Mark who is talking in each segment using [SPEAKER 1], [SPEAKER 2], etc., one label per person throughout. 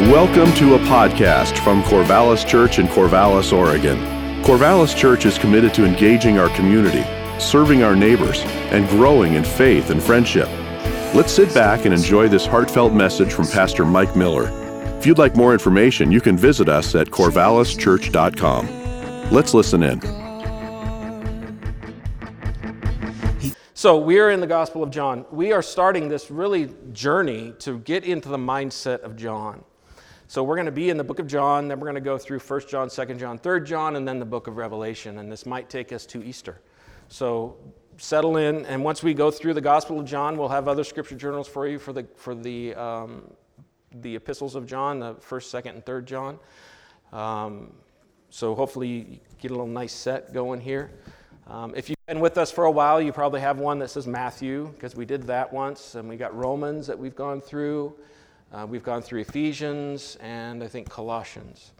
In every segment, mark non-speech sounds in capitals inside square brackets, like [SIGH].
[SPEAKER 1] Welcome to a podcast from Corvallis Church in Corvallis, Oregon. Corvallis Church is committed to engaging our community, serving our neighbors, and growing in faith and friendship. Let's sit back and enjoy this heartfelt message from Pastor Mike Miller. If you'd like more information, you can visit us at corvallischurch.com. Let's listen in.
[SPEAKER 2] So, we are in the Gospel of John. We are starting this really journey to get into the mindset of John. So, we're going to be in the book of John, then we're going to go through 1 John, 2 John, 3 John, and then the book of Revelation. And this might take us to Easter. So, settle in. And once we go through the Gospel of John, we'll have other scripture journals for you for the, for the, um, the epistles of John, the 1st, 2nd, and 3rd John. Um, so, hopefully, you get a little nice set going here. Um, if you've been with us for a while, you probably have one that says Matthew, because we did that once, and we got Romans that we've gone through. Uh, we've gone through Ephesians and I think Colossians.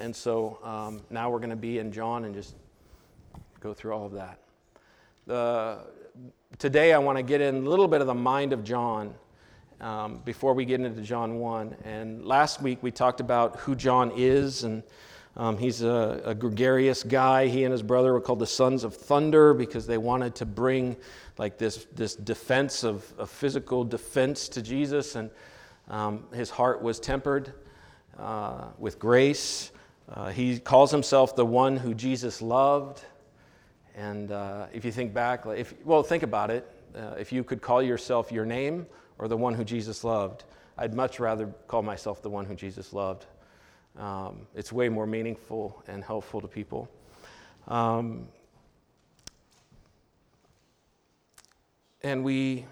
[SPEAKER 2] And so um, now we're going to be in John and just go through all of that. Today I want to get in a little bit of the mind of John um, before we get into John 1. And last week we talked about who John is and um, he's a, a, gregarious guy. He and his brother were called the Sons of Thunder because they wanted to bring like this, this defense of, physical defense to Jesus, and um, his heart was tempered uh, with grace. Uh, he calls himself the one who Jesus loved. And uh, if you think back, if, well, think about it. Uh, if you could call yourself your name or the one who Jesus loved, I'd much rather call myself the one who Jesus loved. Um, it's way more meaningful and helpful to people. Um, and we,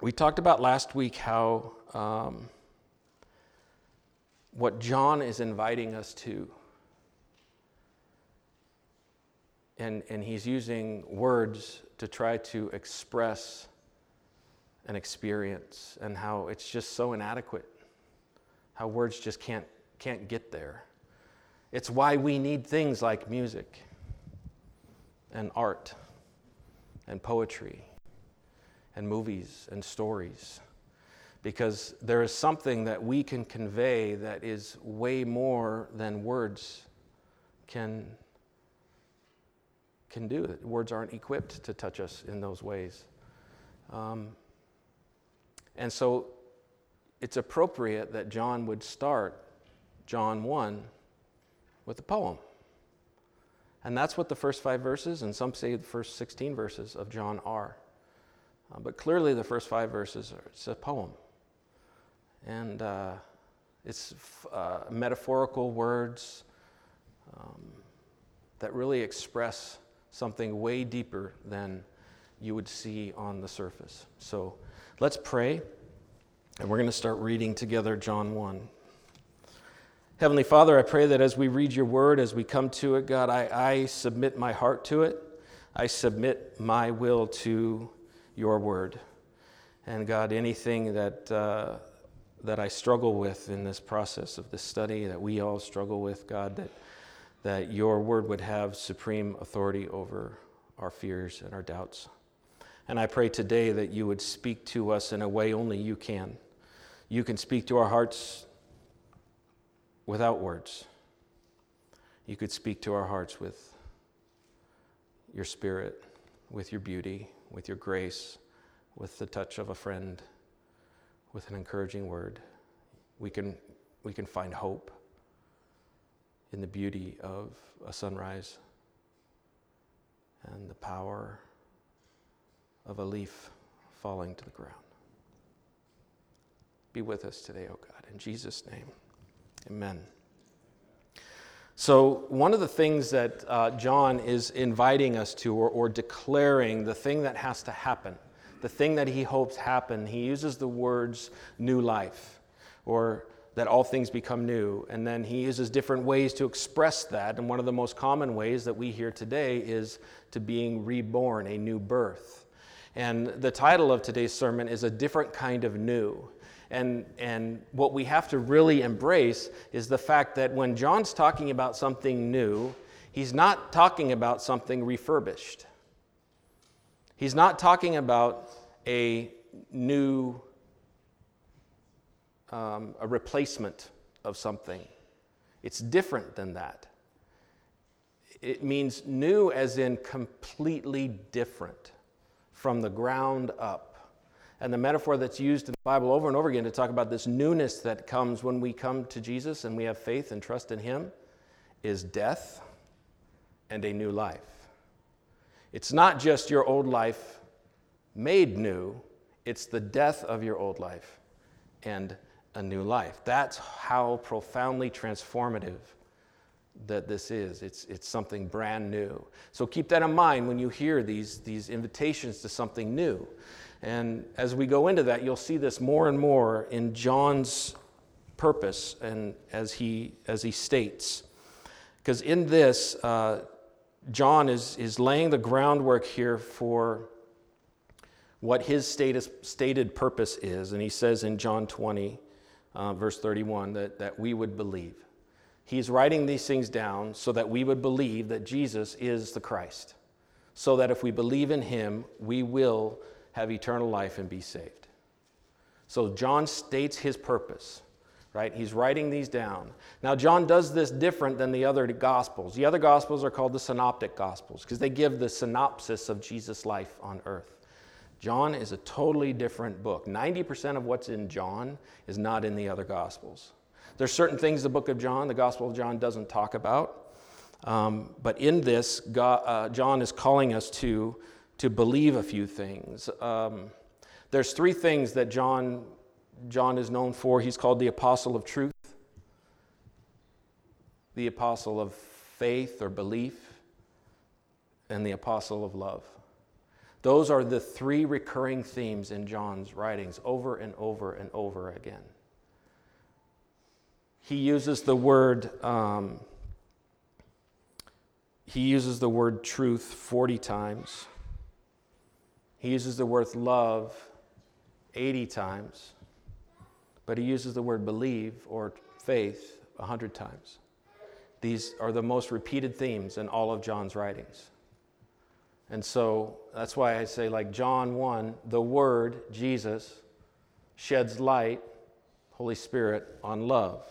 [SPEAKER 2] we talked about last week how um, what John is inviting us to, and, and he's using words to try to express an experience, and how it's just so inadequate, how words just can't can't get there. It's why we need things like music and art and poetry and movies and stories. Because there is something that we can convey that is way more than words can, can do. Words aren't equipped to touch us in those ways. Um, and so it's appropriate that John would start John 1 with a poem. And that's what the first five verses, and some say the first 16 verses of John are. Uh, but clearly, the first five verses are it's a poem. And uh, it's uh, metaphorical words um, that really express something way deeper than you would see on the surface. So let's pray, and we're going to start reading together John 1. Heavenly Father, I pray that as we read your word, as we come to it, God, I, I submit my heart to it. I submit my will to your word. And God, anything that, uh, that I struggle with in this process of this study, that we all struggle with, God, that, that your word would have supreme authority over our fears and our doubts. And I pray today that you would speak to us in a way only you can. You can speak to our hearts without words. You could speak to our hearts with your spirit, with your beauty, with your grace, with the touch of a friend, with an encouraging word. We can, we can find hope in the beauty of a sunrise and the power of a leaf falling to the ground. Be with us today, O oh God. In Jesus' name. Amen. So, one of the things that uh, John is inviting us to, or, or, declaring the thing that has to happen, the thing that he hopes happen, he uses the words new life, or that all things become new. And then he uses different ways to express that. And one of the most common ways that we hear today is to being reborn, a new birth. And the title of today's sermon is A Different Kind of New. And, and what we have to really embrace is the fact that when John's talking about something new, he's not talking about something refurbished. He's not talking about a new um, a replacement of something. It's different than that. It means new as in completely different from the ground up. And the metaphor that's used in the Bible over and over again to talk about this newness that comes when we come to Jesus and we have faith and trust in Him is death and a new life. It's not just your old life made new, it's the death of your old life and a new life. That's how profoundly transformative that this is. It's, it's something brand new. So keep that in mind when you hear these, these invitations to something new. And as we go into that, you'll see this more and more in John's purpose and as he, as he states. Because in this, uh, John is, is laying the groundwork here for what his status, stated purpose is. And he says in John 20, uh, verse 31, that, that we would believe. He's writing these things down so that we would believe that Jesus is the Christ, so that if we believe in him, we will have eternal life and be saved. So John states his purpose, right? He's writing these down. Now, John does this different than the other gospels. The other gospels are called the synoptic gospels because they give the synopsis of Jesus' life on earth. John is a totally different book. 90% of what's in John is not in the other gospels. There's certain things the book of John, the Gospel of John, doesn't talk about. Um, but in this, God, uh, John is calling us to, to believe a few things. Um, there's three things that John, John is known for. He's called the apostle of truth, the apostle of faith or belief, and the apostle of love. Those are the three recurring themes in John's writings over and over and over again he uses the word um, he uses the word truth 40 times he uses the word love 80 times but he uses the word believe or faith 100 times these are the most repeated themes in all of john's writings and so that's why i say like john 1 the word jesus sheds light holy spirit on love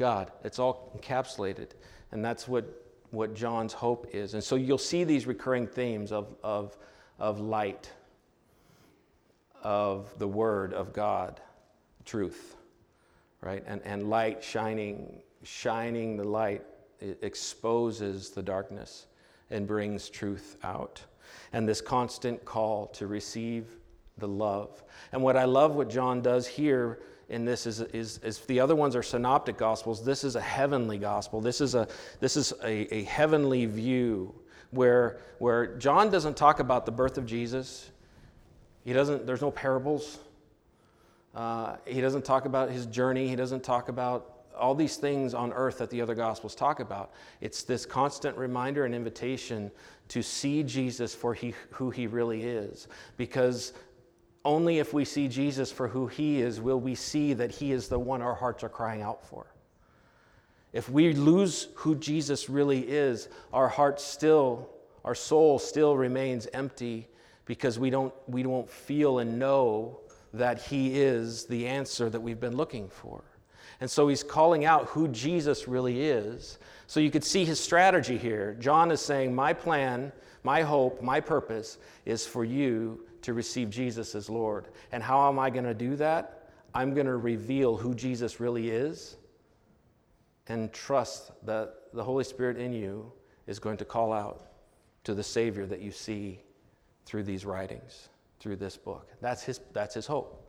[SPEAKER 2] God. It's all encapsulated. And that's what, what John's hope is. And so you'll see these recurring themes of, of, of light, of the Word of God, truth, right? And, and light shining, shining the light, exposes the darkness and brings truth out. And this constant call to receive the love. And what I love what John does here in this is, is, is the other ones are synoptic gospels this is a heavenly gospel this is a this is a, a heavenly view where where john doesn't talk about the birth of jesus he doesn't there's no parables. Uh, he doesn't talk about his journey. He doesn't talk about all these things on earth that the other gospels talk about. It's this constant reminder and invitation to see jesus for he, who he really is. Because only if we see Jesus for who he is will we see that he is the one our hearts are crying out for. If we lose who Jesus really is, our heart still, our soul still remains empty because we don't, we don't feel and know that he is the answer that we've been looking for. And so he's calling out who Jesus really is. So you could see his strategy here. John is saying, My plan, my hope, my purpose is for you to receive Jesus as Lord. And how am I going to do that? I'm going to reveal who Jesus really is and trust that the Holy Spirit in you is going to call out to the Savior that you see through these writings, through this book. That's his, that's his hope,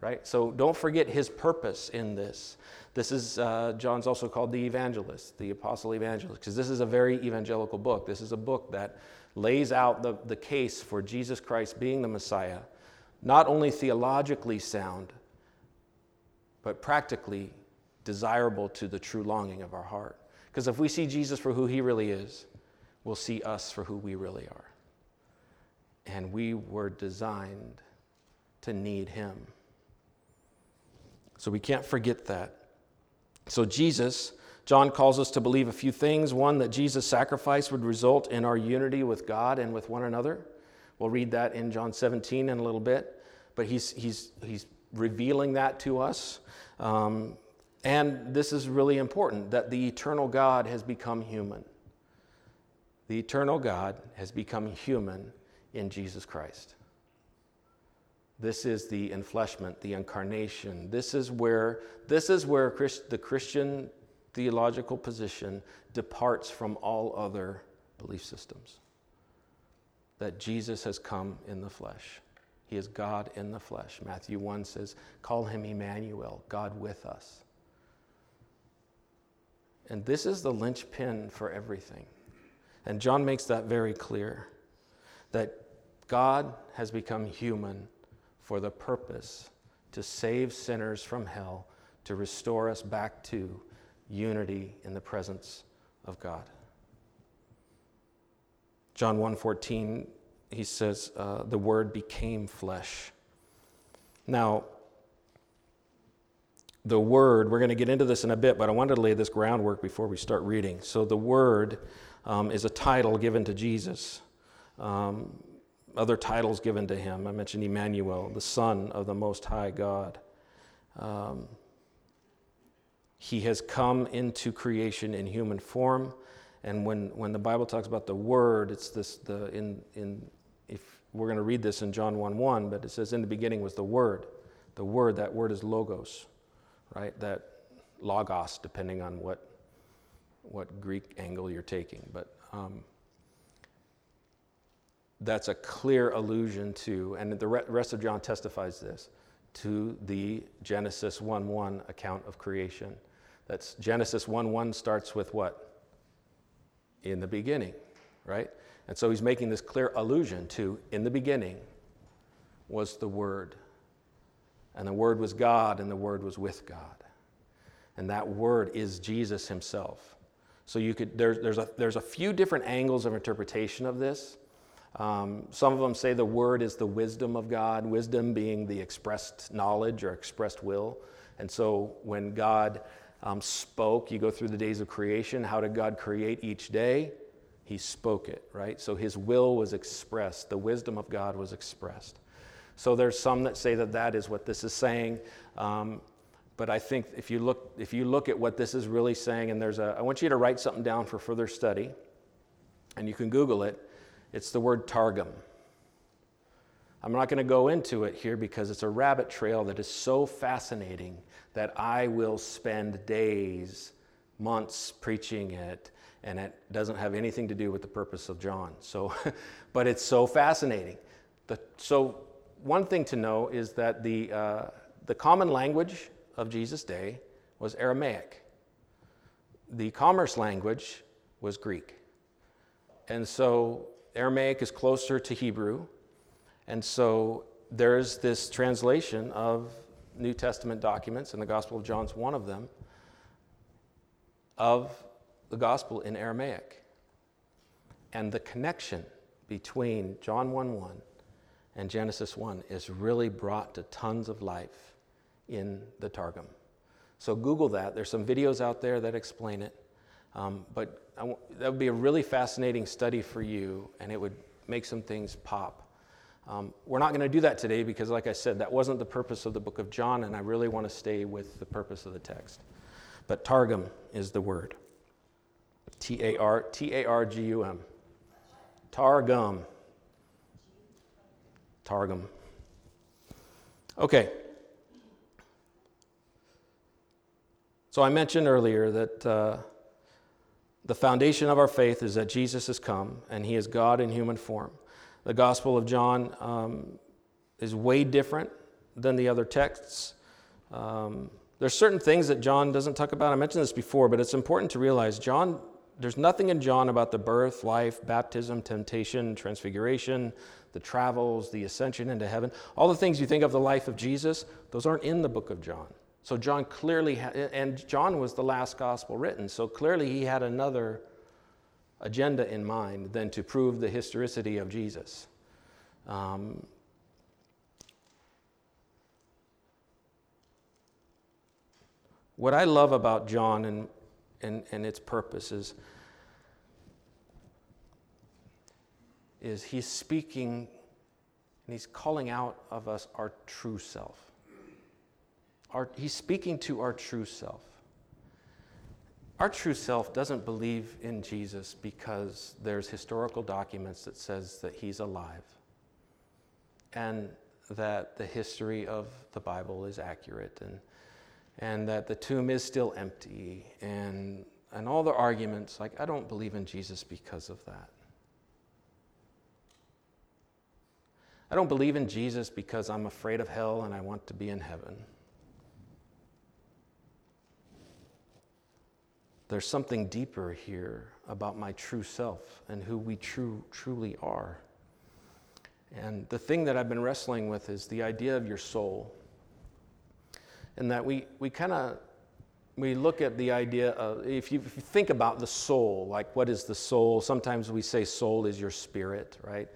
[SPEAKER 2] right? So don't forget his purpose in this. This is, uh, John's also called the evangelist, the apostle evangelist, because this is a very evangelical book. This is a book that lays out the, the case for Jesus Christ being the Messiah, not only theologically sound, but practically desirable to the true longing of our heart. Because if we see Jesus for who he really is, we'll see us for who we really are. And we were designed to need him. So we can't forget that. So Jesus John calls us to believe a few things. One, that Jesus' sacrifice would result in our unity with God and with one another. We'll read that in John 17 in a little bit. But he's, he's, he's revealing that to us. Um, and this is really important that the eternal God has become human. The eternal God has become human in Jesus Christ. This is the enfleshment, the incarnation. This is where, this is where Christ, the Christian theological position departs from all other belief systems. That Jesus has come in the flesh. He is God in the flesh. Matthew 1 says, Call him Emmanuel, God with us. And this is the linchpin for everything. And John makes that very clear that God has become human for the purpose to save sinners from hell, to restore us back to unity in the presence of God. John 1:14 he says uh, the word became flesh. Now the word we're going to get into this in a bit but I wanted to lay this groundwork before we start reading. So the word um, is a title given to Jesus. Um, other titles given to him. I mentioned Emmanuel, the Son of the Most High God. Um, he has come into creation in human form. And when, when the Bible talks about the Word, it's this, the, in, in, if we're going to read this in John 1 1, but it says, In the beginning was the Word. The Word, that word is logos, right? That logos, depending on what, what Greek angle you're taking. But um, that's a clear allusion to, and the rest of John testifies this, to the Genesis 1 1 account of creation. That's Genesis 1 1 starts with what? In the beginning, right? And so he's making this clear allusion to in the beginning was the Word. And the Word was God, and the Word was with God. And that Word is Jesus himself. So you could, there, there's, a, there's a few different angles of interpretation of this. Um, some of them say the word is the wisdom of God, wisdom being the expressed knowledge or expressed will. And so when God um, spoke, you go through the days of creation. How did God create each day? He spoke it, right? So his will was expressed, the wisdom of God was expressed. So there's some that say that that is what this is saying. Um, but I think if you look if you look at what this is really saying, and there's a I want you to write something down for further study, and you can Google it. It's the word Targum. I'm not going to go into it here because it's a rabbit trail that is so fascinating that I will spend days, months preaching it, and it doesn't have anything to do with the purpose of John. So, [LAUGHS] but it's so fascinating. The, so, one thing to know is that the, uh, the common language of Jesus' day was Aramaic. The commerce language was Greek. And so Aramaic is closer to Hebrew, and so there's this translation of New Testament documents, and the Gospel of John's one of them, of the Gospel in Aramaic. And the connection between John 1 1 and Genesis 1 is really brought to tons of life in the Targum. So Google that. There's some videos out there that explain it. Um, but that would be a really fascinating study for you, and it would make some things pop. Um, we're not going to do that today because, like I said, that wasn't the purpose of the book of John, and I really want to stay with the purpose of the text. But Targum is the word T A R T A R G U M. Targum. Targum. Okay. So I mentioned earlier that. Uh, the foundation of our faith is that Jesus has come and he is God in human form. The Gospel of John um, is way different than the other texts. Um, there's certain things that John doesn't talk about. I mentioned this before, but it's important to realize John, there's nothing in John about the birth, life, baptism, temptation, transfiguration, the travels, the ascension into heaven. All the things you think of the life of Jesus, those aren't in the book of John. So John clearly, ha- and John was the last gospel written, so clearly he had another agenda in mind than to prove the historicity of Jesus. Um, what I love about John and, and, and its purpose is, is he's speaking and he's calling out of us our true self. Our, he's speaking to our true self. Our true self doesn't believe in Jesus because there's historical documents that says that he's alive and that the history of the Bible is accurate and, and that the tomb is still empty and, and all the arguments. Like, I don't believe in Jesus because of that. I don't believe in Jesus because I'm afraid of hell and I want to be in heaven. There's something deeper here about my true self and who we true, truly are. And the thing that I've been wrestling with is the idea of your soul. And that we, we kind of we look at the idea of if you, if you think about the soul, like what is the soul? Sometimes we say soul is your spirit, right?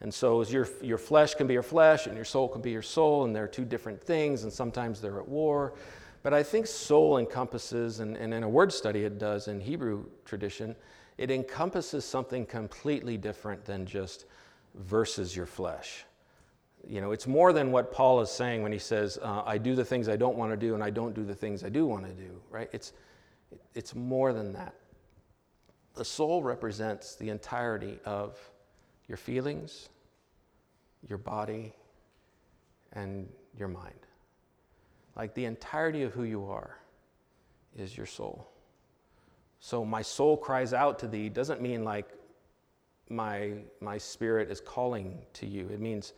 [SPEAKER 2] And so your, your flesh can be your flesh and your soul can be your soul, and they're two different things, and sometimes they're at war. But I think soul encompasses, and, and in a word study it does in Hebrew tradition, it encompasses something completely different than just versus your flesh. You know, it's more than what Paul is saying when he says, uh, I do the things I don't want to do and I don't do the things I do want to do, right? It's, it's more than that. The soul represents the entirety of your feelings, your body, and your mind. Like the entirety of who you are is your soul. So my soul cries out to thee doesn't mean like my, my spirit is calling to you. It means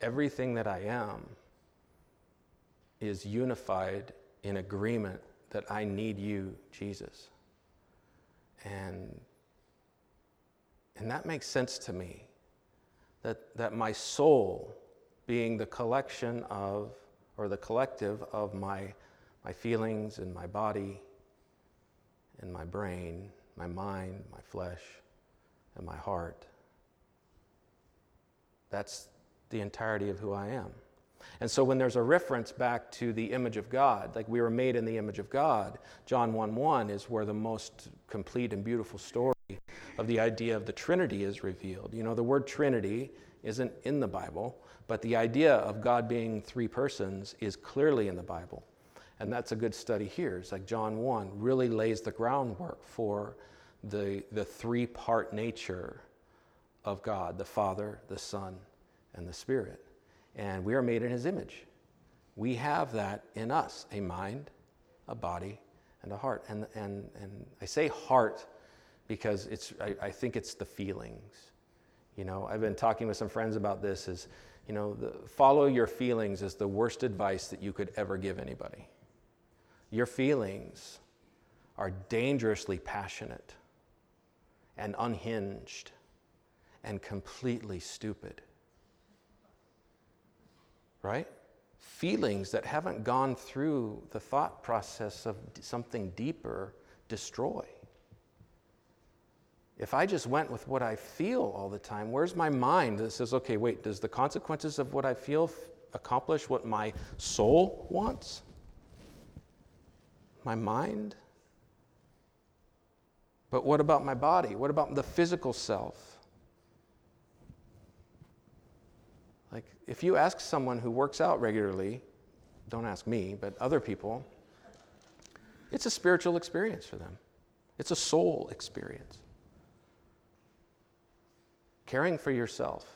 [SPEAKER 2] everything that I am is unified in agreement that I need you, Jesus. And, and that makes sense to me. That, that my soul, being the collection of or the collective of my, my feelings and my body and my brain, my mind, my flesh, and my heart. That's the entirety of who I am. And so when there's a reference back to the image of God, like we were made in the image of God, John 1 1 is where the most complete and beautiful story of the idea of the Trinity is revealed. You know, the word Trinity isn't in the Bible, but the idea of God being three persons is clearly in the Bible. And that's a good study here. It's like John 1 really lays the groundwork for the, the three part nature of God the Father, the Son, and the Spirit. And we are made in His image. We have that in us a mind, a body, and a heart. And, and, and I say heart because it's, I, I think it's the feelings. You know, I've been talking with some friends about this is you know, the, follow your feelings is the worst advice that you could ever give anybody. Your feelings are dangerously passionate and unhinged and completely stupid. Right? Feelings that haven't gone through the thought process of something deeper destroy. If I just went with what I feel all the time, where's my mind that says, okay, wait, does the consequences of what I feel f- accomplish what my soul wants? My mind? But what about my body? What about the physical self? Like, if you ask someone who works out regularly, don't ask me, but other people, it's a spiritual experience for them. It's a soul experience. Caring for yourself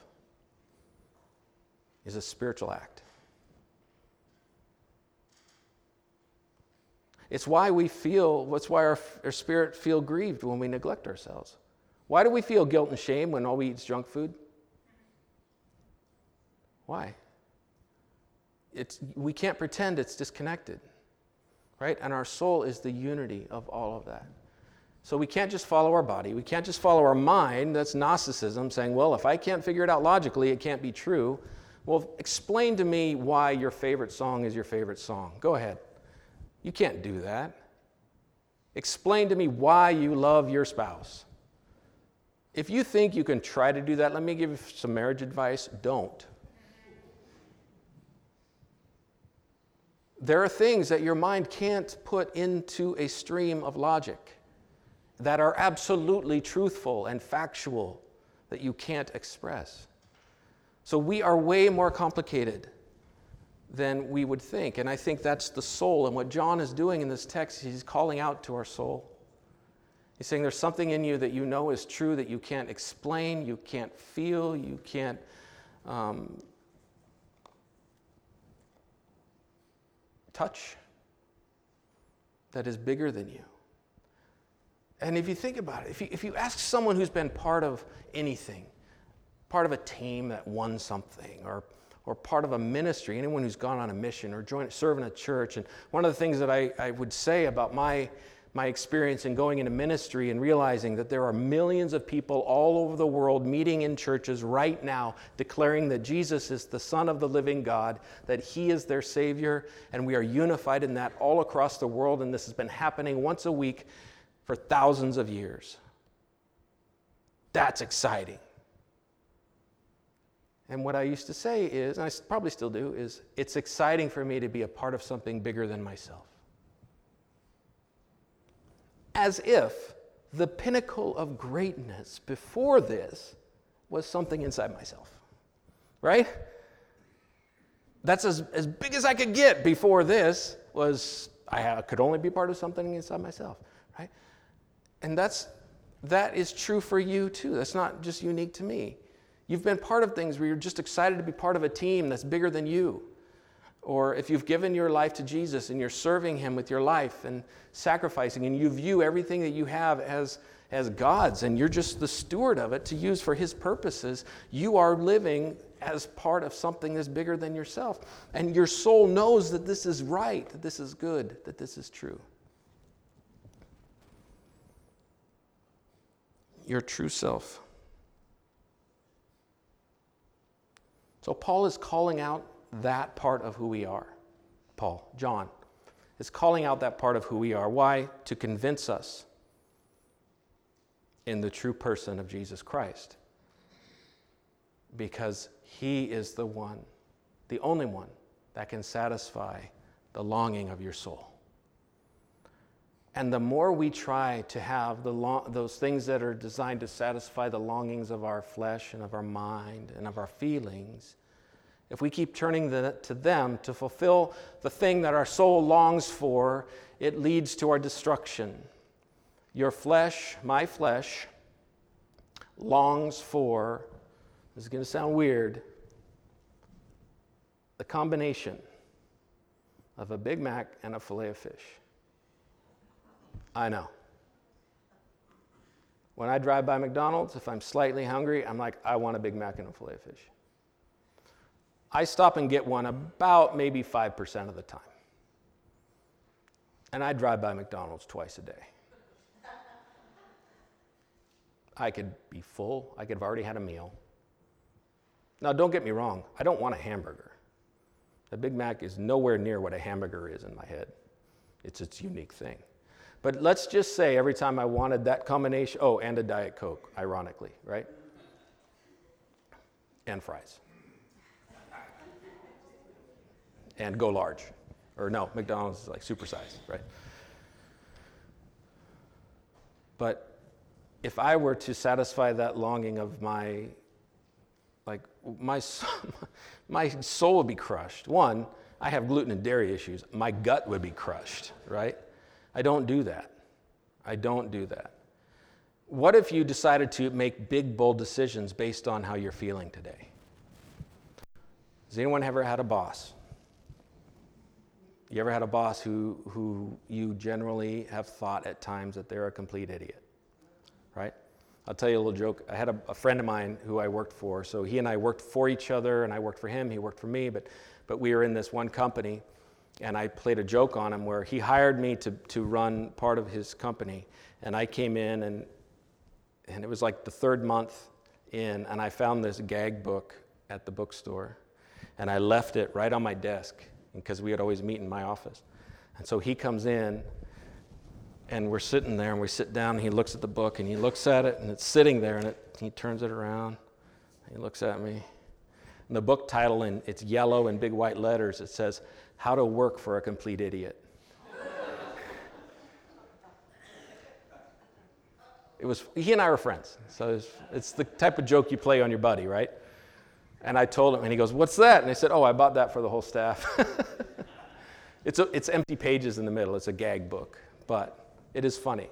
[SPEAKER 2] is a spiritual act. It's why we feel, that's why our, our spirit feel grieved when we neglect ourselves. Why do we feel guilt and shame when all we eat is junk food? Why? It's, we can't pretend it's disconnected, right? And our soul is the unity of all of that. So we can't just follow our body. We can't just follow our mind. That's Gnosticism, saying, well, if I can't figure it out logically, it can't be true. Well, explain to me why your favorite song is your favorite song. Go ahead. You can't do that. Explain to me why you love your spouse. If you think you can try to do that, let me give you some marriage advice. Don't. There are things that your mind can't put into a stream of logic that are absolutely truthful and factual that you can't express. So we are way more complicated than we would think. And I think that's the soul. And what John is doing in this text, he's calling out to our soul. He's saying there's something in you that you know is true that you can't explain, you can't feel, you can't. Um, touch that is bigger than you. And if you think about it, if you, if you ask someone who's been part of anything, part of a team that won something, or, or part of a ministry, anyone who's gone on a mission or joined, serving a church, and one of the things that I, I would say about my my experience in going into ministry and realizing that there are millions of people all over the world meeting in churches right now declaring that Jesus is the Son of the living God, that He is their Savior, and we are unified in that all across the world. And this has been happening once a week for thousands of years. That's exciting. And what I used to say is, and I probably still do, is it's exciting for me to be a part of something bigger than myself as if the pinnacle of greatness before this was something inside myself. Right? That's as, as big as I could get before this was I could only be part of something inside myself. Right? And that's that is true for you too. That's not just unique to me. You've been part of things where you're just excited to be part of a team that's bigger than you or if you've given your life to Jesus and you're serving Him with your life and sacrificing, and you view everything that you have as, as God's and you're just the steward of it to use for His purposes, you are living as part of something that's bigger than yourself. And your soul knows that this is right, that this is good, that this is true. Your true self. So, Paul is calling out that part of who we are. Paul, John, is calling out that part of who we are. Why? To convince us in the true person of Jesus Christ. Because he is the one, the only one, that can satisfy the longing of your soul. And the more we try to have the lo- those things that are designed to satisfy the longings of our flesh and of our mind and of our feelings, if we keep turning the, to them to fulfill the thing that our soul longs for, it leads to our destruction. Your flesh, my flesh, longs for, this is going to sound weird, the combination of a Big Mac and a filet of fish. I know. When I drive by McDonald's, if I'm slightly hungry, I'm like, I want a Big Mac and a filet fish. I stop and get one about maybe 5% of the time. And I drive by McDonald's twice a day. I could be full, I could have already had a meal. Now, don't get me wrong, I don't want a hamburger. A Big Mac is nowhere near what a hamburger is in my head, it's its unique thing. But let's just say every time I wanted that combination, oh, and a Diet Coke, ironically, right? And fries. and go large. Or no, McDonald's is like supersized, right? But if I were to satisfy that longing of my, like, my, [LAUGHS] my soul would be crushed. One, I have gluten and dairy issues. My gut would be crushed, right? I don't do that. I don't do that. What if you decided to make big, bold decisions based on how you're feeling today? Has anyone ever had a boss you ever had a boss who, who you generally have thought at times that they're a complete idiot? Right? I'll tell you a little joke. I had a, a, friend of mine who I worked for. So he and I worked for each other, and I worked for him, he worked for me, but, but we were in this one company, and I played a joke on him where he hired me to, to run part of his company. And I came in, and, and it was like the third month in, and I found this gag book at the bookstore, and I left it right on my desk because we would always meet in my office. And so he comes in, and we're sitting there, and we sit down, and he looks at the book, and he looks at it, and it's sitting there, and it, he turns it around. He looks at me. And the book title, in it's yellow and big white letters, it says, How to Work for a Complete Idiot. it was, he and I were friends. So it's, it's the type of joke you play on your buddy, right? And I told him, and he goes, What's that? And I said, Oh, I bought that for the whole staff. [LAUGHS] it's, a, it's empty pages in the middle, it's a gag book, but it is funny.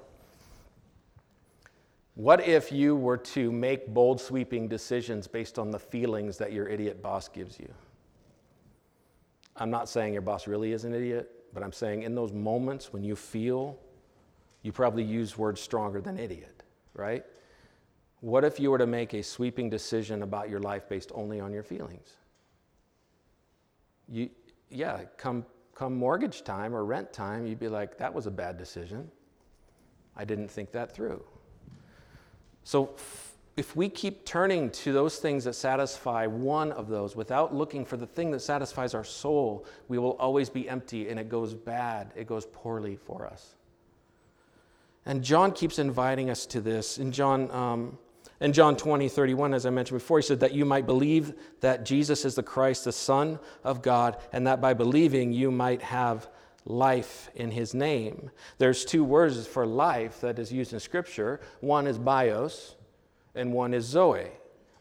[SPEAKER 2] What if you were to make bold, sweeping decisions based on the feelings that your idiot boss gives you? I'm not saying your boss really is an idiot, but I'm saying in those moments when you feel, you probably use words stronger than idiot, right? What if you were to make a sweeping decision about your life based only on your feelings? You, yeah, come, come mortgage time or rent time, you'd be like, that was a bad decision. I didn't think that through. So, if we keep turning to those things that satisfy one of those without looking for the thing that satisfies our soul, we will always be empty and it goes bad, it goes poorly for us. And John keeps inviting us to this. In John, um, in John 20, 31, as I mentioned before, he said that you might believe that Jesus is the Christ, the Son of God, and that by believing you might have life in his name. There's two words for life that is used in Scripture one is bios, and one is zoe.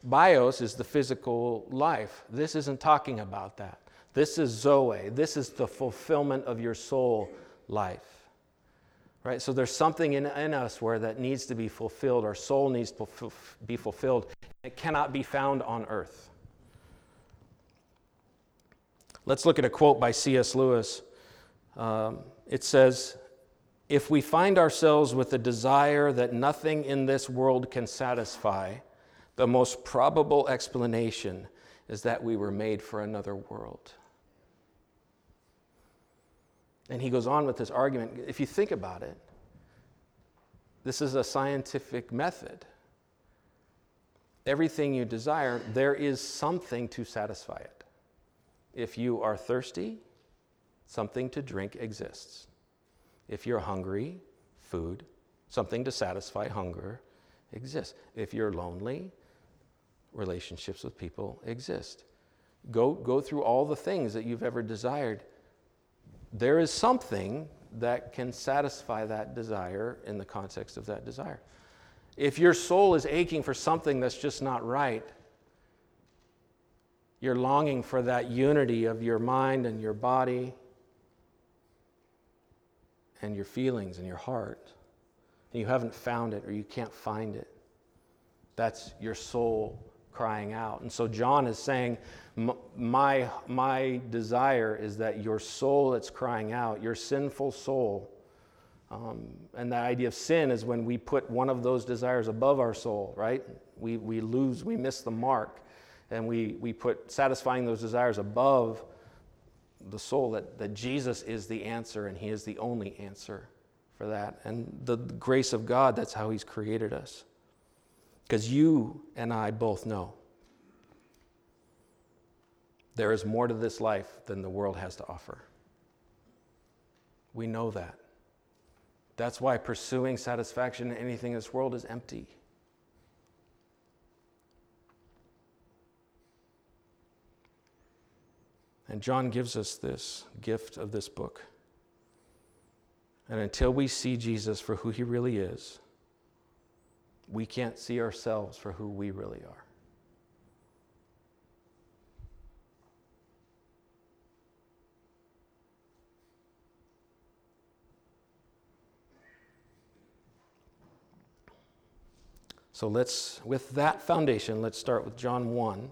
[SPEAKER 2] Bios is the physical life. This isn't talking about that. This is zoe. This is the fulfillment of your soul life. Right? So there's something in, in us where that needs to be fulfilled. Our soul needs to be fulfilled. It cannot be found on earth. Let's look at a quote by C.S. Lewis. Um, it says, If we find ourselves with a desire that nothing in this world can satisfy, the most probable explanation is that we were made for another world. And he goes on with this argument. If you think about it, this is a scientific method. Everything you desire, there is something to satisfy it. If you are thirsty, something to drink exists. If you're hungry, food, something to satisfy hunger exists. If you're lonely, relationships with people exist. Go, go through all the things that you've ever desired there is something that can satisfy that desire in the context of that desire. If your soul is aching for something that's just not right, you're longing for that unity of your mind and your body and your feelings and your heart, and you haven't found it or you can't find it. That's your soul crying out. And so John is saying, my, my desire is that your soul that's crying out, your sinful soul, um, and the idea of sin is when we put one of those desires above our soul, right? We, we lose, we miss the mark, and we, we put satisfying those desires above the soul, that, that Jesus is the answer and He is the only answer for that. And the grace of God, that's how He's created us. Because you and I both know there is more to this life than the world has to offer. We know that. That's why pursuing satisfaction in anything in this world is empty. And John gives us this gift of this book. And until we see Jesus for who he really is, we can't see ourselves for who we really are. So let's, with that foundation, let's start with John 1,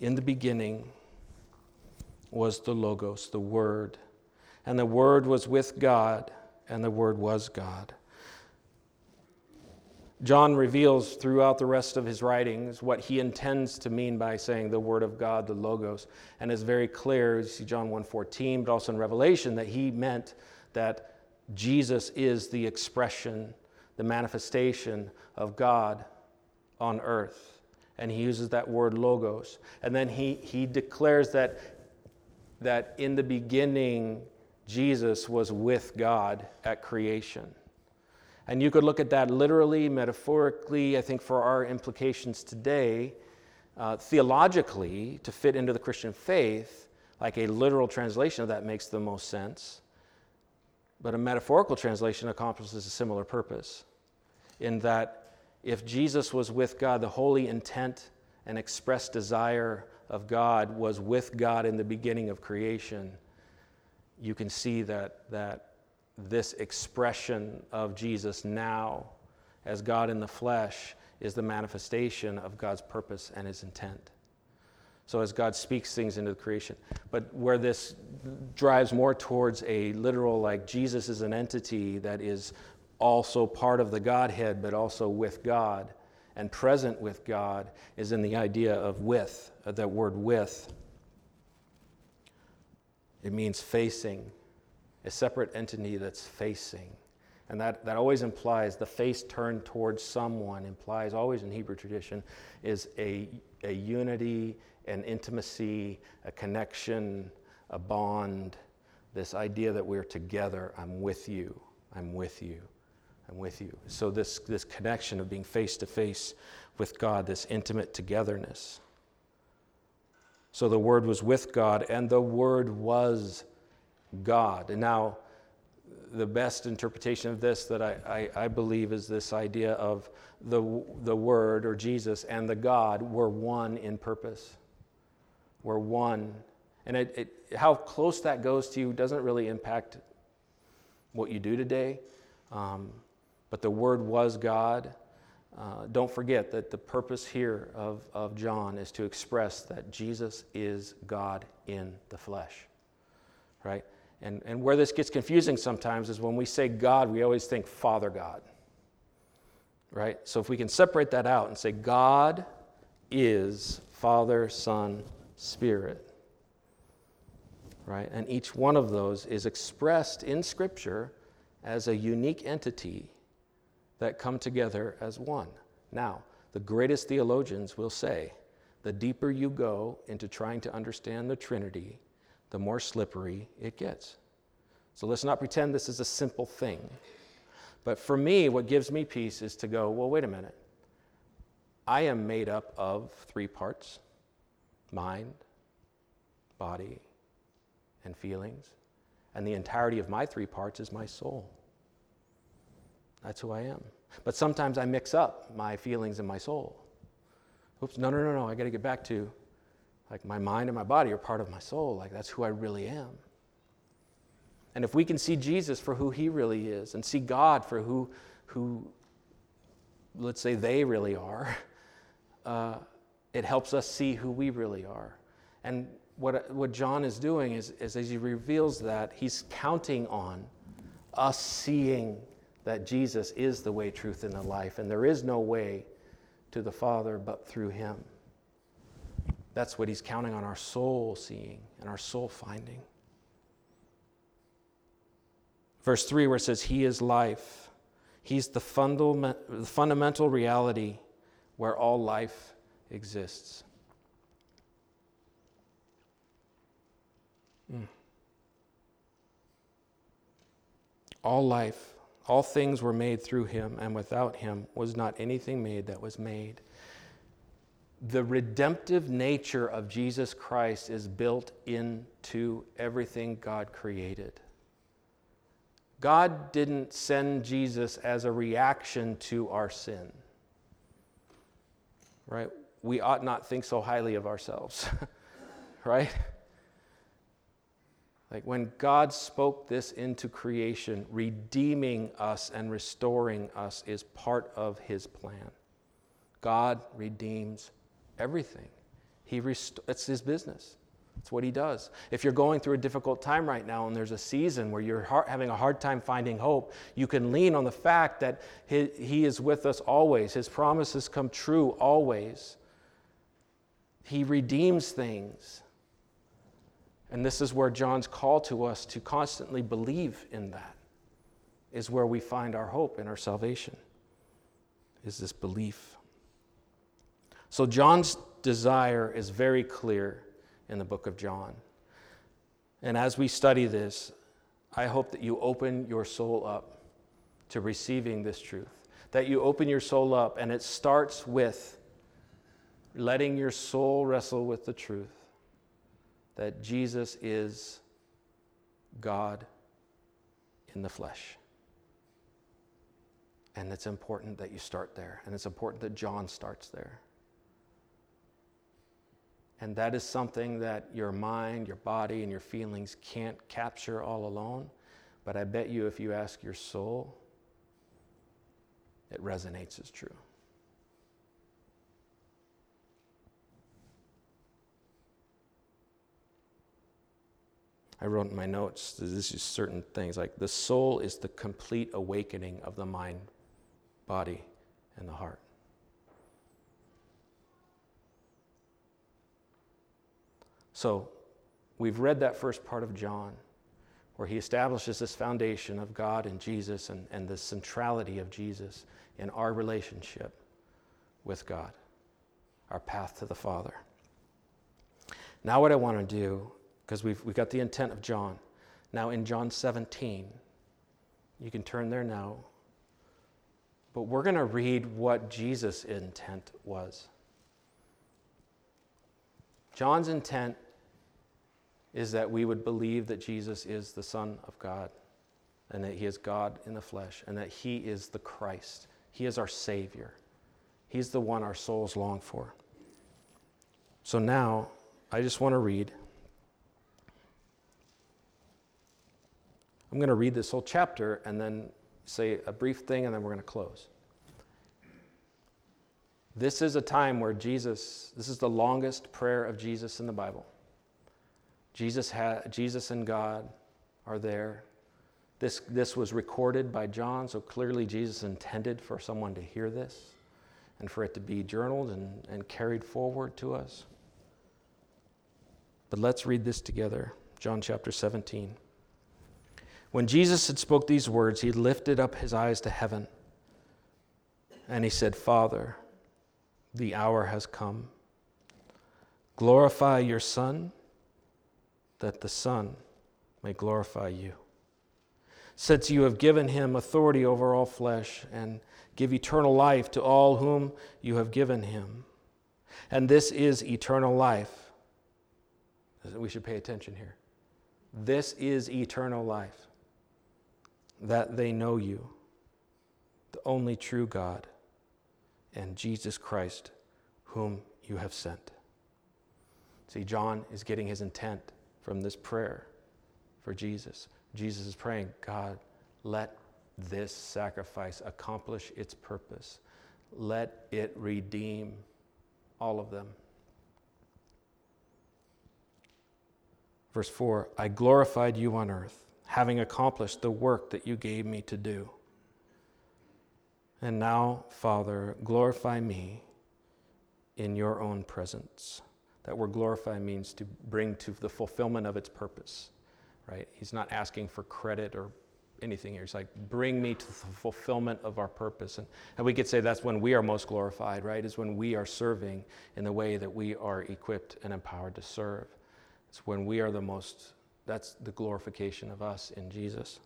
[SPEAKER 2] In the beginning was the Logos, the Word, and the Word was with God, and the Word was God. John reveals throughout the rest of his writings what he intends to mean by saying the word of God, the logos, and it's very clear, you see John 1:14, but also in Revelation that he meant that Jesus is the expression, the manifestation of God on earth. And he uses that word logos. And then he, he declares that, that in the beginning, Jesus was with God at creation. And you could look at that literally, metaphorically, I think for our implications today, uh, theologically, to fit into the Christian faith, like a literal translation of that makes the most sense. But a metaphorical translation accomplishes a similar purpose in that if Jesus was with God, the holy intent and expressed desire of God was with God in the beginning of creation, you can see that, that this expression of Jesus now as God in the flesh is the manifestation of God's purpose and his intent. So, as God speaks things into the creation. But where this drives more towards a literal, like Jesus is an entity that is also part of the Godhead, but also with God and present with God, is in the idea of with, uh, that word with. It means facing, a separate entity that's facing. And that, that always implies the face turned towards someone, implies always in Hebrew tradition, is a, a unity, an intimacy, a connection, a bond, this idea that we're together. I'm with you. I'm with you. I'm with you. So, this, this connection of being face to face with God, this intimate togetherness. So, the Word was with God, and the Word was God. And now, the best interpretation of this that I, I, I, believe is this idea of the, the Word or Jesus and the God were one in purpose. We're one. And it, it, how close that goes to you doesn't really impact what you do today. Um, but the Word was God. Uh, don't forget that the purpose here of, of John is to express that Jesus is God in the flesh. Right? And, and where this gets confusing sometimes is when we say God, we always think Father God. Right? So if we can separate that out and say God is Father, Son, Spirit. Right? And each one of those is expressed in Scripture as a unique entity that come together as one. Now, the greatest theologians will say the deeper you go into trying to understand the Trinity, the more slippery it gets. So let's not pretend this is a simple thing. But for me, what gives me peace is to go, well, wait a minute. I am made up of three parts mind, body, and feelings. And the entirety of my three parts is my soul. That's who I am. But sometimes I mix up my feelings and my soul. Oops, no, no, no, no. I got to get back to like my mind and my body are part of my soul. Like that's who I really am. And if we can see Jesus for who he really is and see God for who, who let's say, they really are, [LAUGHS] uh, it helps us see who we really are. And what, what John is doing is, is as he reveals that, he's counting on us seeing that Jesus is the way, truth, and the life, and there is no way to the Father but through him. That's what he's counting on our soul seeing and our soul finding. Verse 3, where it says, He is life. He's the, fundamental reality where all life exists. Mm. All life, all things were made through him, and without him was not anything made that was made the redemptive nature of Jesus Christ is built into everything God created. God didn't send Jesus as a reaction to our sin. Right? We ought not think so highly of ourselves. [LAUGHS] right? Like when God spoke this into creation, redeeming us and restoring us is part of his plan. God redeems everything. He rest- it's his business. It's what he does. If you're going through a difficult time right now and there's a season where you're having a hard time finding hope, you can lean on the fact that he, he is with us always. His promises come true always. He redeems things. And this is where John's call to us to constantly believe in that, is where we find our hope and our salvation, is this belief. So, John's desire is very clear in the book of John. And as we study this, I hope that you open your soul up to receiving this truth, that you open your soul up, and it starts with letting your soul wrestle with the truth that Jesus is God in the flesh. And it's important that you start there, and it's important that John starts there. And that is something that your mind, your body, and your feelings can't capture all alone. But I bet you if you ask your soul, it resonates as true. I wrote in my notes, this is certain things like the soul is the complete awakening of the mind, body, and the heart. So we've read that first part of John where he establishes this foundation of God and Jesus and, and the centrality of Jesus in our relationship with God, our path to the Father. Now, what I want to do, because we've, we've got the intent of John. Now, in John 17, you can turn there now, but we're going to read what Jesus' intent was. John's intent is that we would believe that Jesus is the Son of God and that He is God in the flesh and that He is the Christ. He is our Savior. He's the one our souls long for. So now, I just want to read. I'm going to read this whole chapter and then say a brief thing and then we're going to close. This is a time where Jesus, this is the longest prayer of Jesus in the Bible. Jesus, ha- Jesus and God are there. This, this was recorded by John, so clearly Jesus intended for someone to hear this and for it to be journaled and, and carried forward to us. But let's read this together John chapter 17. When Jesus had spoke these words, he lifted up his eyes to heaven and he said, Father, the hour has come. Glorify your Son that the Son may glorify you. Since you have given him authority over all flesh and give eternal life to all whom you have given him. And this is eternal life. We should pay attention here. This is eternal life, that they know you, the only true God, and Jesus Christ, whom you have sent. See, John is getting his intent from this prayer for Jesus. Jesus is praying, God, let this sacrifice accomplish its purpose. Let it redeem all of them. Verse 4 I glorified you on earth, having accomplished the work that you gave me to do. And now, Father, glorify me in your own presence. That word glorify means to bring to the fulfillment of its purpose, right? He's not asking for credit or anything here. He's like, bring me to the fulfillment of our purpose. And, and we could say that's when we are most glorified, right? Is when we are serving in the way that we are equipped and empowered to serve. It's when we are the most, that's the glorification of us in Jesus.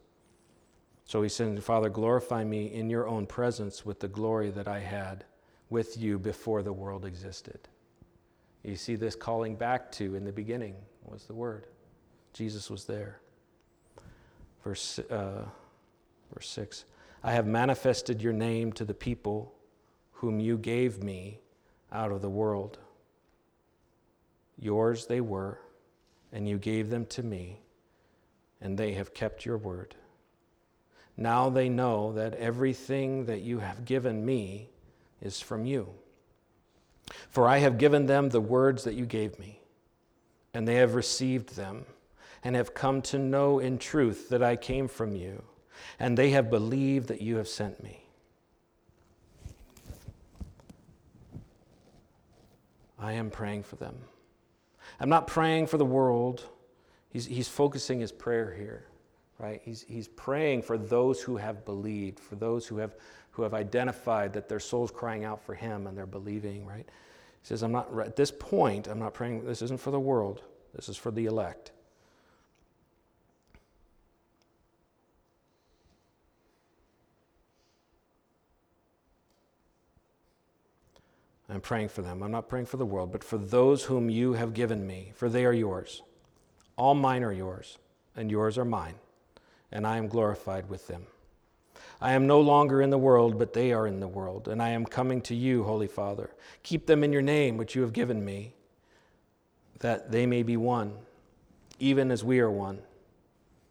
[SPEAKER 2] So he saying, Father, glorify me in your own presence with the glory that I had with you before the world existed. You see this calling back to in the beginning was the Word. Jesus was there. Verse, uh, verse 6 I have manifested your name to the people whom you gave me out of the world. Yours they were, and you gave them to me, and they have kept your word. Now they know that everything that you have given me is from you. For I have given them the words that you gave me, and they have received them, and have come to know in truth that I came from you, and they have believed that you have sent me. I am praying for them. I'm not praying for the world. He's, he's focusing his prayer here, right? He's, he's praying for those who have believed, for those who have who have identified that their soul's crying out for him and they're believing, right? He says, I'm not, at this point, I'm not praying, this isn't for the world, this is for the elect. I'm praying for them. I'm not praying for the world, but for those whom you have given me, for they are yours. All mine are yours, and yours are mine, and I am glorified with them. I am no longer in the world, but they are in the world, and I am coming to you, Holy Father. Keep them in your name, which you have given me, that they may be one, even as we are one.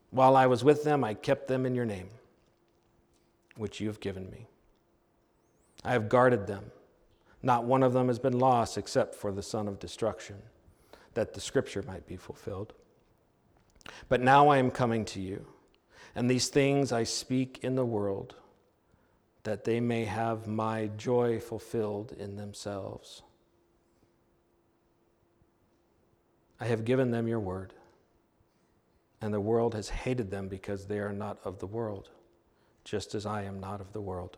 [SPEAKER 2] While I was with them, I kept them in your name, which you have given me. I have guarded them not one of them has been lost except for the son of destruction, that the scripture might be fulfilled. But now I am coming to you, and these things I speak in the world, that they may have my joy fulfilled in themselves. I have given them your word, and the world has hated them because they are not of the world, just as I am not of the world.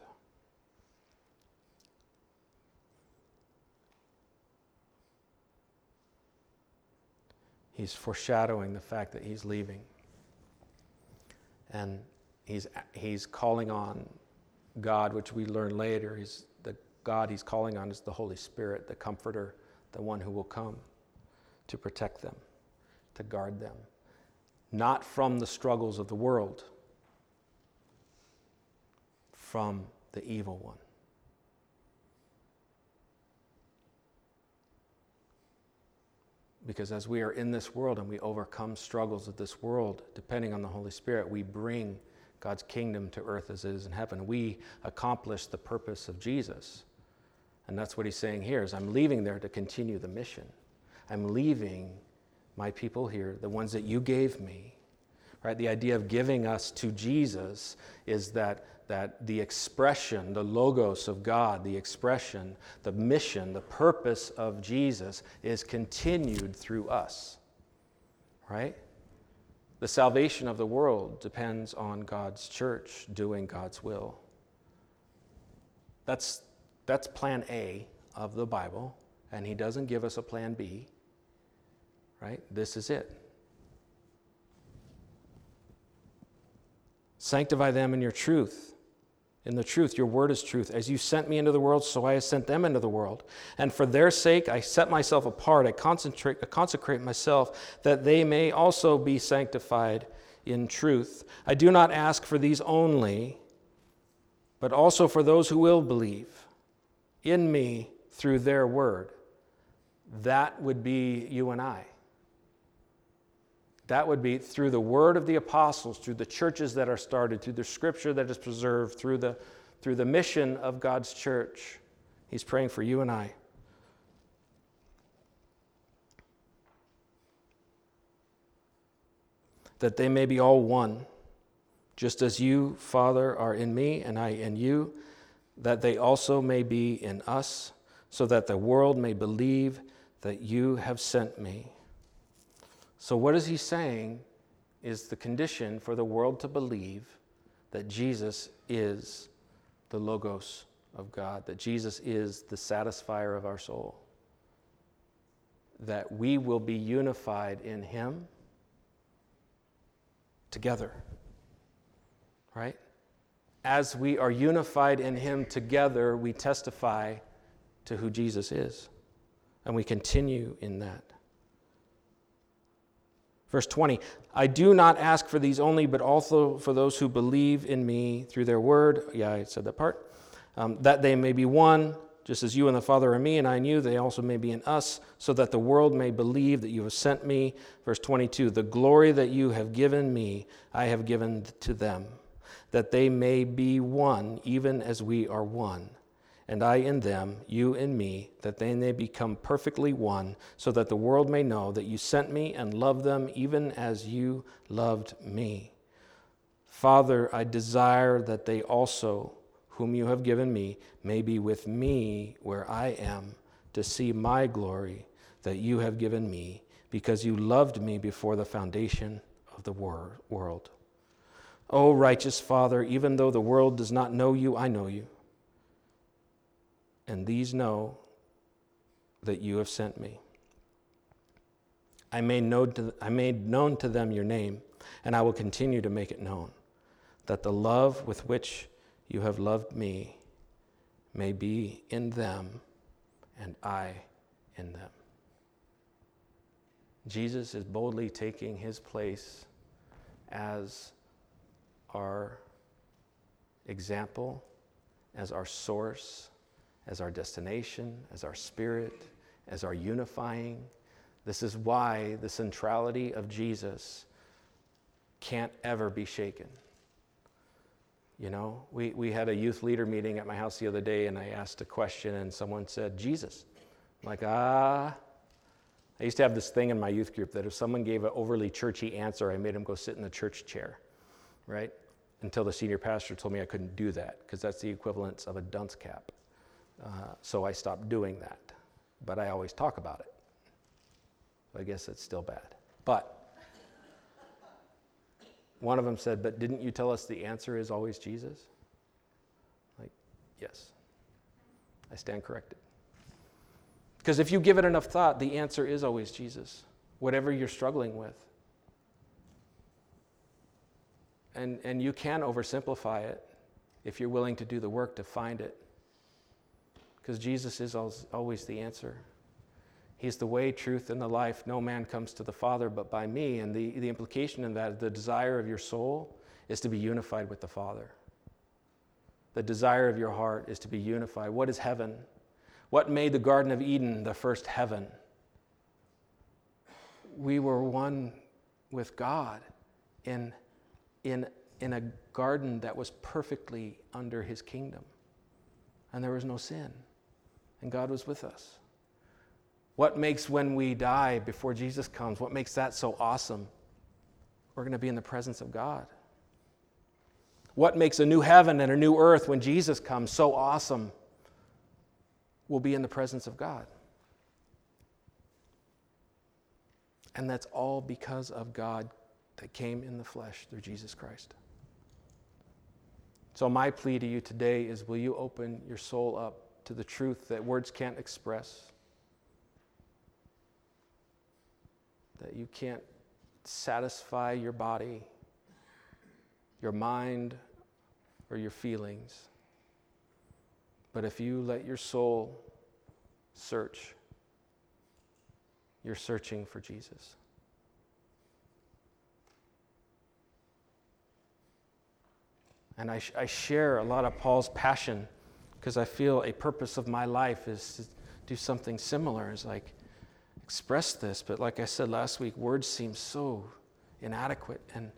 [SPEAKER 2] He's foreshadowing the fact that he's leaving. And he's, he's calling on God, which we learn later. He's, the God he's calling on is the Holy Spirit, the Comforter, the one who will come to protect them, to guard them, not from the struggles of the world, from the evil one. Because as we are in this world and we overcome struggles of this world, depending on the Holy Spirit, we bring God's kingdom to earth as it is in heaven. We accomplish the purpose of Jesus. And that's what he's saying here is I'm leaving there to continue the mission. I'm leaving my people here, the ones that you gave me. Right? The idea of giving us to Jesus is that that the expression, the logos of God, the expression, the mission, the purpose of Jesus is continued through us. Right? The salvation of the world depends on God's church doing God's will. That's, that's plan A of the Bible, and He doesn't give us a plan B. Right? This is it. Sanctify them in your truth in the truth. Your word is truth. As you sent me into the world, so I have sent them into the world. And for their sake, I set myself apart. I, concentrate, I consecrate myself that they may also be sanctified in truth. I do not ask for these only, but also for those who will believe in me through their word. That would be you and I. That would be through the word of the apostles, through the churches that are started, through the scripture that is preserved, through the, through the mission of God's church. He's praying for you and I. That they may be all one, just as you, Father, are in me and I in you, that they also may be in us, so that the world may believe that you have sent me. So, what is he saying is the condition for the world to believe that Jesus is the Logos of God, that Jesus is the satisfier of our soul, that we will be unified in him together, right? As we are unified in him together, we testify to who Jesus is, and we continue in that. Verse 20 I do not ask for these only, but also for those who believe in me through their word. Yeah, I said that part. Um, that they may be one, just as you and the Father are me, and I in you, they also may be in us, so that the world may believe that you have sent me. Verse 22 The glory that you have given me, I have given to them, that they may be one, even as we are one. And I in them, you in me, that they may become perfectly one, so that the world may know that you sent me and loved them even as you loved me. Father, I desire that they also, whom you have given me, may be with me where I am, to see my glory that you have given me, because you loved me before the foundation of the wor- world. O righteous Father, even though the world does not know you, I know you and these know that you have sent me. I made, known to, I made known to them your name, and I will continue to make it known, that the love with which you have loved me may be in them, and I in them. Jesus is boldly taking his place as our example, as our source, as our destination, as our spirit, as our unifying. This is why the centrality of Jesus can't ever be shaken. You know, we, we had a youth leader meeting at my house the other day, and I asked a question, and someone said, Jesus. I'm like, ah. I used to have this thing in my youth group that if someone gave an overly churchy answer, I made them go sit in the church chair, right? Until the senior pastor told me I couldn't do that, because that's the equivalence of a dunce cap. Uh, so I stopped doing that. But I always talk about it. I guess it's still bad. But one of them said, But didn't you tell us the answer is always Jesus? Like, yes. I stand corrected. Because if you give it enough thought, the answer is always Jesus, whatever you're struggling with. And, and you can oversimplify it if you're willing to do the work to find it because Jesus is always the answer. He's the way, truth, and the life. No man comes to the Father but by me. And the, the implication in that, the desire of your soul is to be unified with the Father. The desire of your heart is to be unified. What is heaven? What made the Garden of Eden the first heaven? We were one with God in, in, in a garden that was perfectly under his kingdom, and there was no sin and God was with us. What makes when we die before Jesus comes, what makes that so awesome? We're going to be in the presence of God. What makes a new heaven and a new earth when Jesus comes so awesome? We'll be in the presence of God. And that's all because of God that came in the flesh through Jesus Christ. So, my plea to you today is will you open your soul up to the truth that words can't express, that you can't satisfy your body, your mind, or your feelings. But if you let your soul search, you're searching for Jesus. And I, sh- I share a lot of Paul's passion because I feel a purpose of my life is to do something similar, is like express this. But like I said last week, words seem so inadequate, and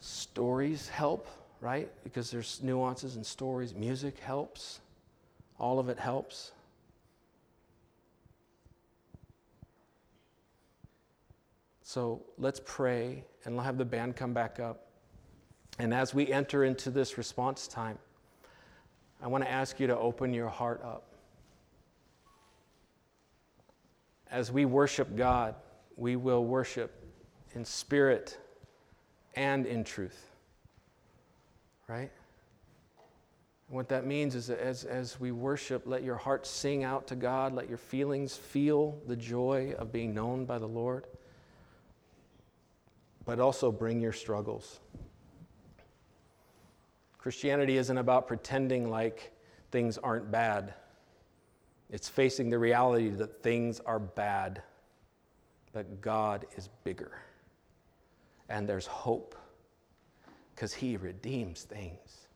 [SPEAKER 2] stories help, right? Because there's nuances in stories. Music helps, all of it helps. So let's pray and I'll have the band come back up. And as we enter into this response time, I want to ask you to open your heart up. As we worship God, we will worship in spirit and in truth. Right? And what that means is that as, as we worship, let your heart sing out to God, let your feelings feel the joy of being known by the Lord, but also bring your struggles. Christianity isn't about pretending like things aren't bad. It's facing the reality that things are bad, but God is bigger. And there's hope because He redeems things.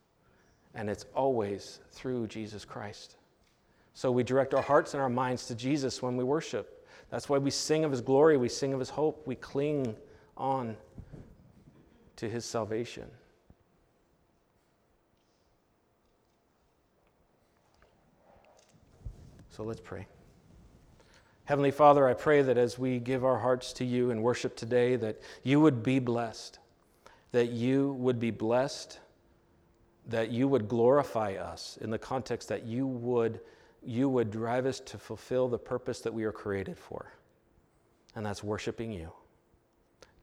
[SPEAKER 2] And it's always through Jesus Christ. So we direct our hearts and our minds to Jesus when we worship. That's why we sing of His glory, we sing of His hope, we cling on to His salvation. So let's pray. Heavenly Father, I pray that as we give our hearts to you and worship today, that you would be blessed, that you would be blessed, that you would glorify us in the context that you would, you would drive us to fulfill the purpose that we are created for. And that's worshiping you,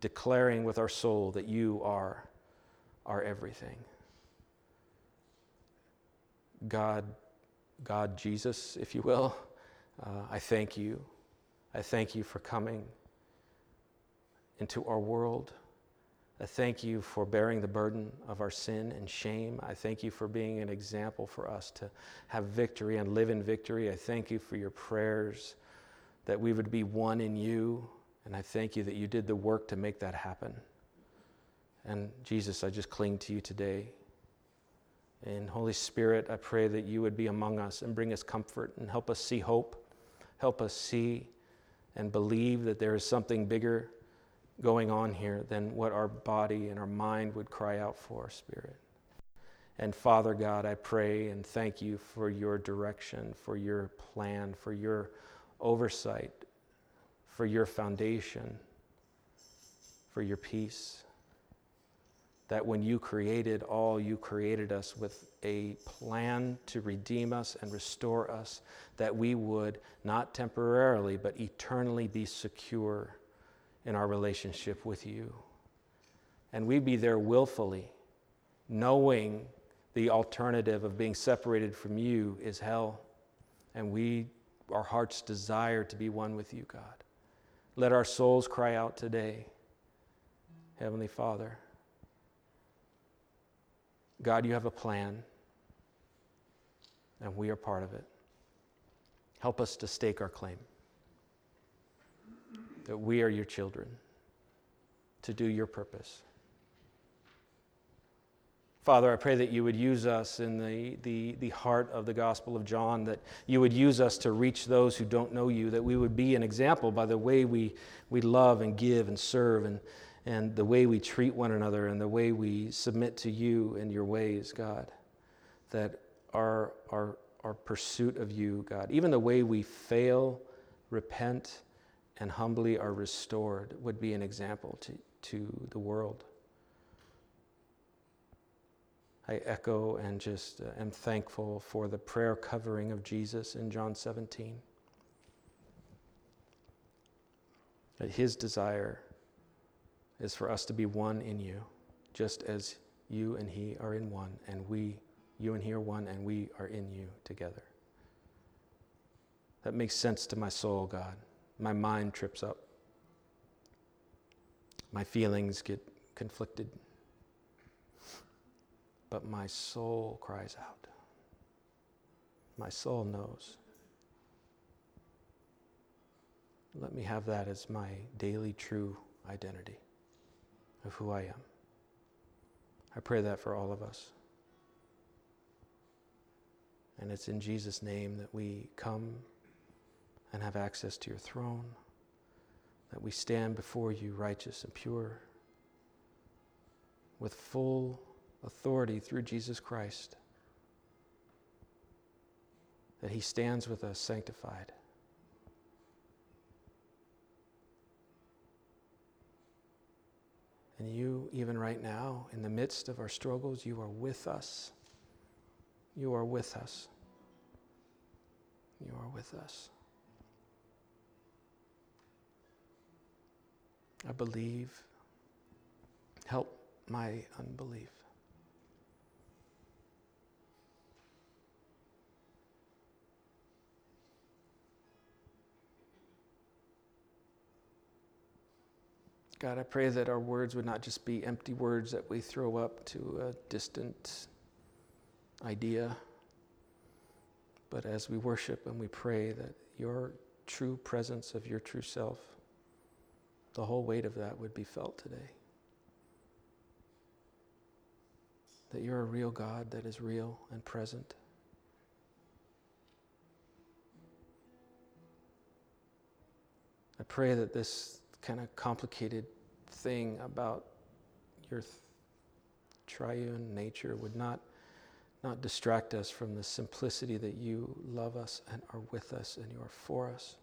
[SPEAKER 2] declaring with our soul that you are our everything. God, God Jesus, if you will, uh, I thank you. I thank you for coming into our world. I thank you for bearing the burden of our sin and shame. I thank you for being an example for us to have victory and live in victory. I thank you for your prayers that we would be one in you. And I thank you that you did the work to make that happen. And Jesus, I just cling to you today. And Holy Spirit, I pray that you would be among us and bring us comfort and help us see hope, help us see and believe that there is something bigger going on here than what our body and our mind would cry out for, Spirit. And Father God, I pray and thank you for your direction, for your plan, for your oversight, for your foundation, for your peace that when you created all, you created us with a plan to redeem us and restore us, that we would not temporarily, but eternally be secure in our relationship with you. And we'd be there willfully, knowing the alternative of being separated from you is hell. And we, our hearts desire to be one with you, God. Let our souls cry out today, Heavenly Father. God, you have a plan, and we are part of it. Help us to stake our claim that we are your children to do your purpose. Father, I pray that you would use us in the, the, the heart of the Gospel of John, that you would use us to reach those who don't know you, that we would be an example by the way we, we love and give and serve and, and the way we treat one another and the way we submit to you and your ways, God. That our, our, our pursuit of you, God, even the way we fail, repent, and humbly are restored would be an example to, to the world. I echo and just uh, am thankful for the prayer covering of Jesus in John 17. That his desire is for us to be one in you, just as you and He are in one, and we, you and He are one, and we are in you together. That makes sense to my soul, God. My mind trips up. My feelings get conflicted. But my soul cries out. My soul knows. Let me have that as my daily true identity of who I am. I pray that for all of us. And it's in Jesus' name that we come and have access to your throne, that we stand before you righteous and pure, with full authority through Jesus Christ, that he stands with us sanctified. And you, even right now, in the midst of our struggles, you are with us. You are with us. You are with us. I believe. Help my unbelief. God, I pray that our words would not just be empty words that we throw up to a distant idea, but as we worship and we pray that your true presence of your true self, the whole weight of that would be felt today. That you're a real God that is real and present. I pray that this kind of complicated thing about your th- triune nature would not not distract us from the simplicity that you love us and are with us and you are for us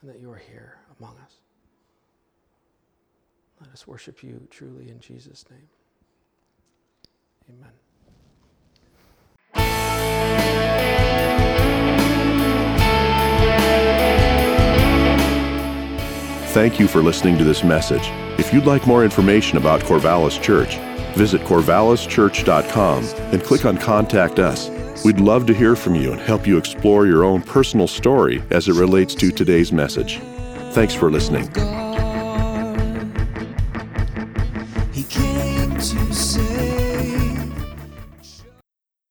[SPEAKER 2] and that you are here among us. Let us worship you truly in Jesus' name. Amen.
[SPEAKER 1] Thank you for listening to this message. If you'd like more information about Corvallis Church, visit corvallischurch.com and click on Contact Us. We'd love to hear from you and help you explore your own personal story as it relates to today's message. Thanks for listening.